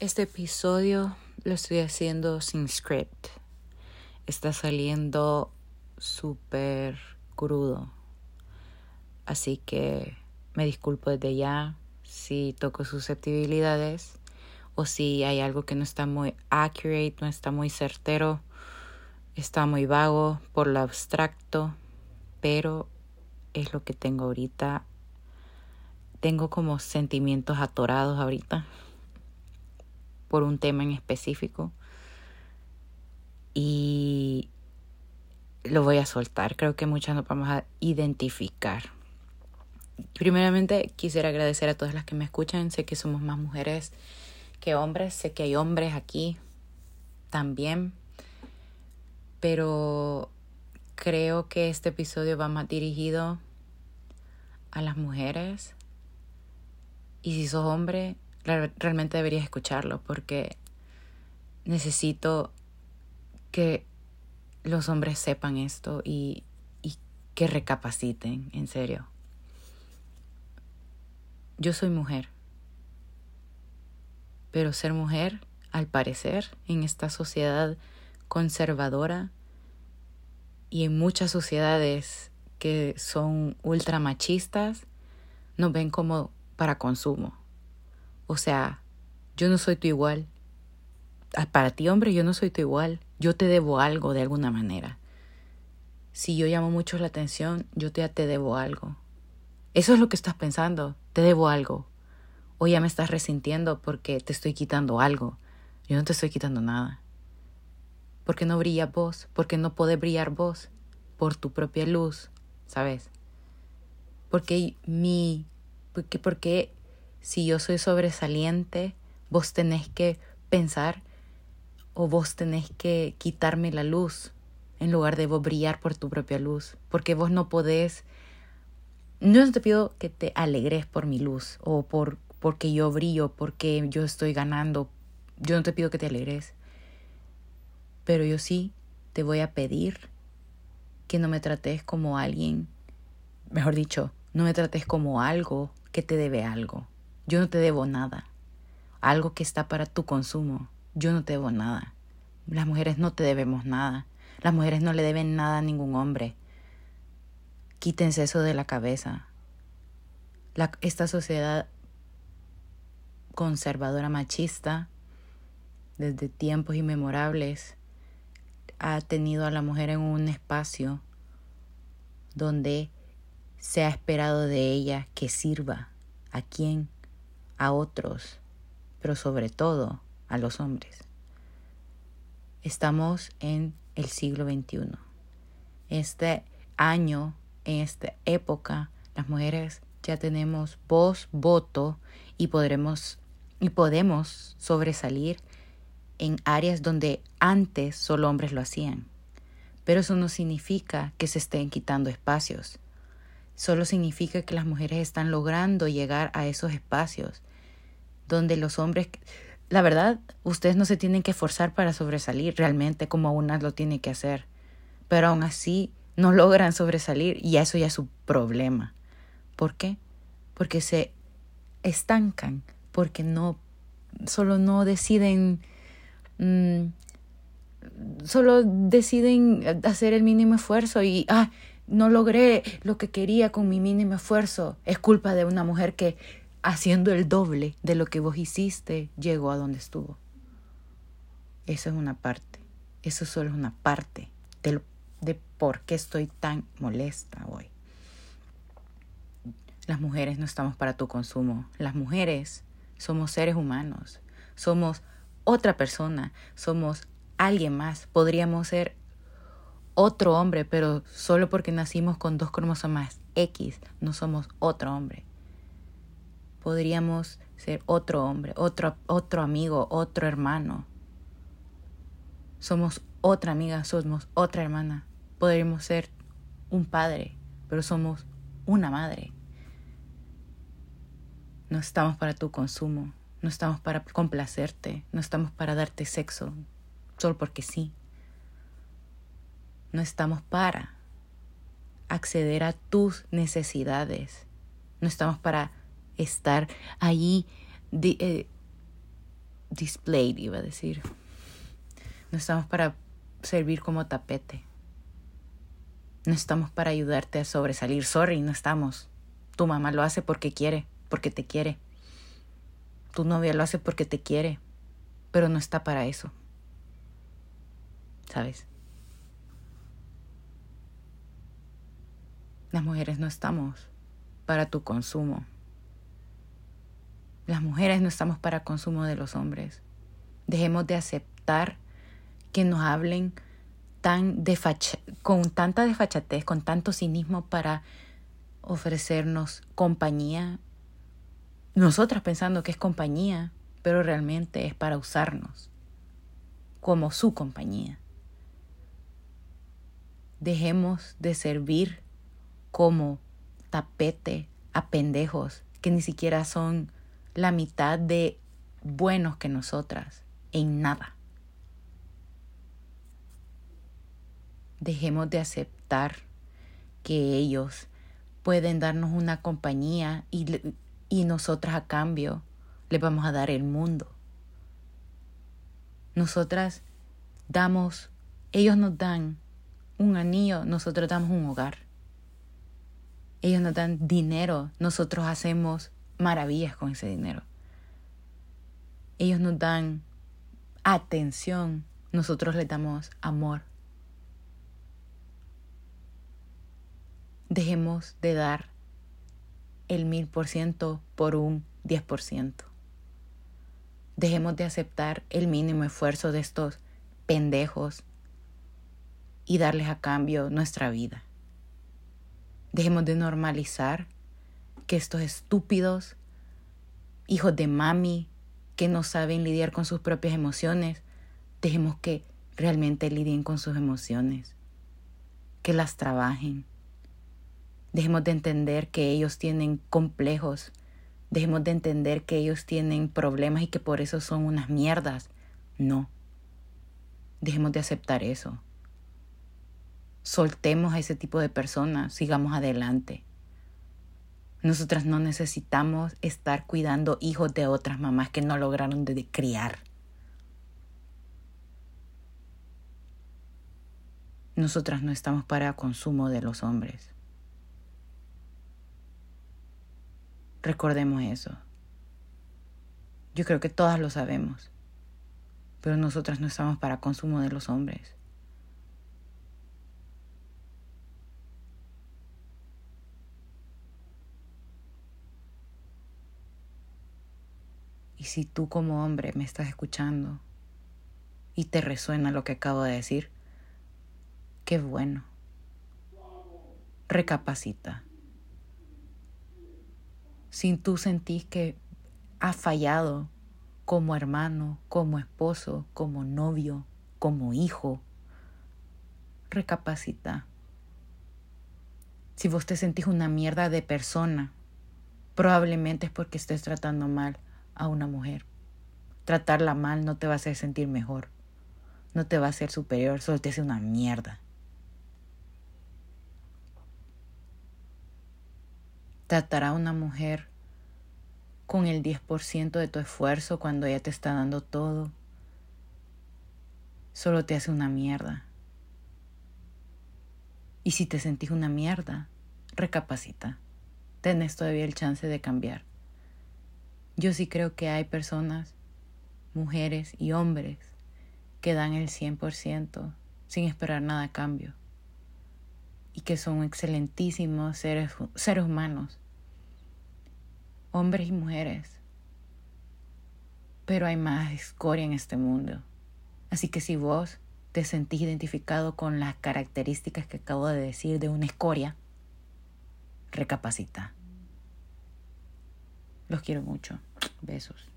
Este episodio lo estoy haciendo sin script. Está saliendo súper crudo. Así que me disculpo desde ya si toco susceptibilidades o si hay algo que no está muy accurate, no está muy certero, está muy vago por lo abstracto, pero es lo que tengo ahorita. Tengo como sentimientos atorados ahorita por un tema en específico y lo voy a soltar. Creo que muchas nos vamos a identificar. Primeramente quisiera agradecer a todas las que me escuchan. Sé que somos más mujeres que hombres. Sé que hay hombres aquí también. Pero creo que este episodio va más dirigido a las mujeres. Y si sos hombre, realmente deberías escucharlo porque necesito que los hombres sepan esto y, y que recapaciten, en serio. Yo soy mujer, pero ser mujer, al parecer, en esta sociedad conservadora y en muchas sociedades que son ultramachistas, nos ven como para consumo. O sea, yo no soy tu igual. Ah, para ti, hombre, yo no soy tu igual. Yo te debo algo de alguna manera. Si yo llamo mucho la atención, yo te, te debo algo. Eso es lo que estás pensando. Te debo algo. O ya me estás resintiendo porque te estoy quitando algo. Yo no te estoy quitando nada. Porque no brilla vos, porque no podés brillar vos por tu propia luz, ¿sabes? Porque mi, porque, porque si yo soy sobresaliente, vos tenés que pensar o vos tenés que quitarme la luz en lugar de vos brillar por tu propia luz, porque vos no podés no te pido que te alegres por mi luz o por porque yo brillo, porque yo estoy ganando. Yo no te pido que te alegres. Pero yo sí te voy a pedir que no me trates como alguien, mejor dicho, no me trates como algo que te debe algo. Yo no te debo nada. Algo que está para tu consumo. Yo no te debo nada. Las mujeres no te debemos nada. Las mujeres no le deben nada a ningún hombre. Quítense eso de la cabeza. Esta sociedad conservadora machista, desde tiempos inmemorables, ha tenido a la mujer en un espacio donde se ha esperado de ella que sirva a quien a otros, pero sobre todo a los hombres. Estamos en el siglo XXI. Este año, en esta época, las mujeres ya tenemos voz, voto y podremos y podemos sobresalir en áreas donde antes solo hombres lo hacían. Pero eso no significa que se estén quitando espacios. Solo significa que las mujeres están logrando llegar a esos espacios donde los hombres, la verdad, ustedes no se tienen que esforzar para sobresalir realmente como una lo tiene que hacer, pero aún así no logran sobresalir y eso ya es su problema. ¿Por qué? Porque se estancan, porque no, solo no deciden, mm, solo deciden hacer el mínimo esfuerzo y, ah, no logré lo que quería con mi mínimo esfuerzo. Es culpa de una mujer que haciendo el doble de lo que vos hiciste, llegó a donde estuvo. Eso es una parte. Eso solo es una parte de, de por qué estoy tan molesta hoy. Las mujeres no estamos para tu consumo. Las mujeres somos seres humanos. Somos otra persona. Somos alguien más. Podríamos ser otro hombre, pero solo porque nacimos con dos cromosomas X, no somos otro hombre podríamos ser otro hombre, otro, otro amigo, otro hermano. Somos otra amiga, somos otra hermana. Podríamos ser un padre, pero somos una madre. No estamos para tu consumo, no estamos para complacerte, no estamos para darte sexo, solo porque sí. No estamos para acceder a tus necesidades. No estamos para estar ahí eh, displayed, iba a decir. No estamos para servir como tapete. No estamos para ayudarte a sobresalir. Sorry, no estamos. Tu mamá lo hace porque quiere, porque te quiere. Tu novia lo hace porque te quiere, pero no está para eso. ¿Sabes? Las mujeres no estamos para tu consumo. Las mujeres no estamos para consumo de los hombres. Dejemos de aceptar que nos hablen tan con tanta desfachatez, con tanto cinismo para ofrecernos compañía. Nosotras pensando que es compañía, pero realmente es para usarnos como su compañía. Dejemos de servir como tapete a pendejos que ni siquiera son la mitad de buenos que nosotras en nada. Dejemos de aceptar que ellos pueden darnos una compañía y, y nosotras a cambio les vamos a dar el mundo. Nosotras damos, ellos nos dan un anillo, nosotros damos un hogar. Ellos nos dan dinero, nosotros hacemos maravillas con ese dinero. Ellos nos dan atención, nosotros les damos amor. Dejemos de dar el mil por ciento por un diez por ciento. Dejemos de aceptar el mínimo esfuerzo de estos pendejos y darles a cambio nuestra vida. Dejemos de normalizar que estos estúpidos hijos de mami que no saben lidiar con sus propias emociones, dejemos que realmente lidien con sus emociones, que las trabajen. Dejemos de entender que ellos tienen complejos, dejemos de entender que ellos tienen problemas y que por eso son unas mierdas. No. Dejemos de aceptar eso soltemos a ese tipo de personas, sigamos adelante. Nosotras no necesitamos estar cuidando hijos de otras mamás que no lograron de criar. Nosotras no estamos para consumo de los hombres. Recordemos eso. Yo creo que todas lo sabemos, pero nosotras no estamos para consumo de los hombres. Si tú como hombre me estás escuchando y te resuena lo que acabo de decir, qué bueno. Recapacita. Si tú sentís que has fallado como hermano, como esposo, como novio, como hijo, recapacita. Si vos te sentís una mierda de persona, probablemente es porque estés tratando mal a una mujer. Tratarla mal no te va a hacer sentir mejor, no te va a hacer superior, solo te hace una mierda. Tratar a una mujer con el 10% de tu esfuerzo cuando ella te está dando todo, solo te hace una mierda. Y si te sentís una mierda, recapacita. Tenés todavía el chance de cambiar. Yo sí creo que hay personas, mujeres y hombres, que dan el 100% sin esperar nada a cambio y que son excelentísimos seres, seres humanos, hombres y mujeres. Pero hay más escoria en este mundo. Así que si vos te sentís identificado con las características que acabo de decir de una escoria, recapacita. Los quiero mucho. Besos.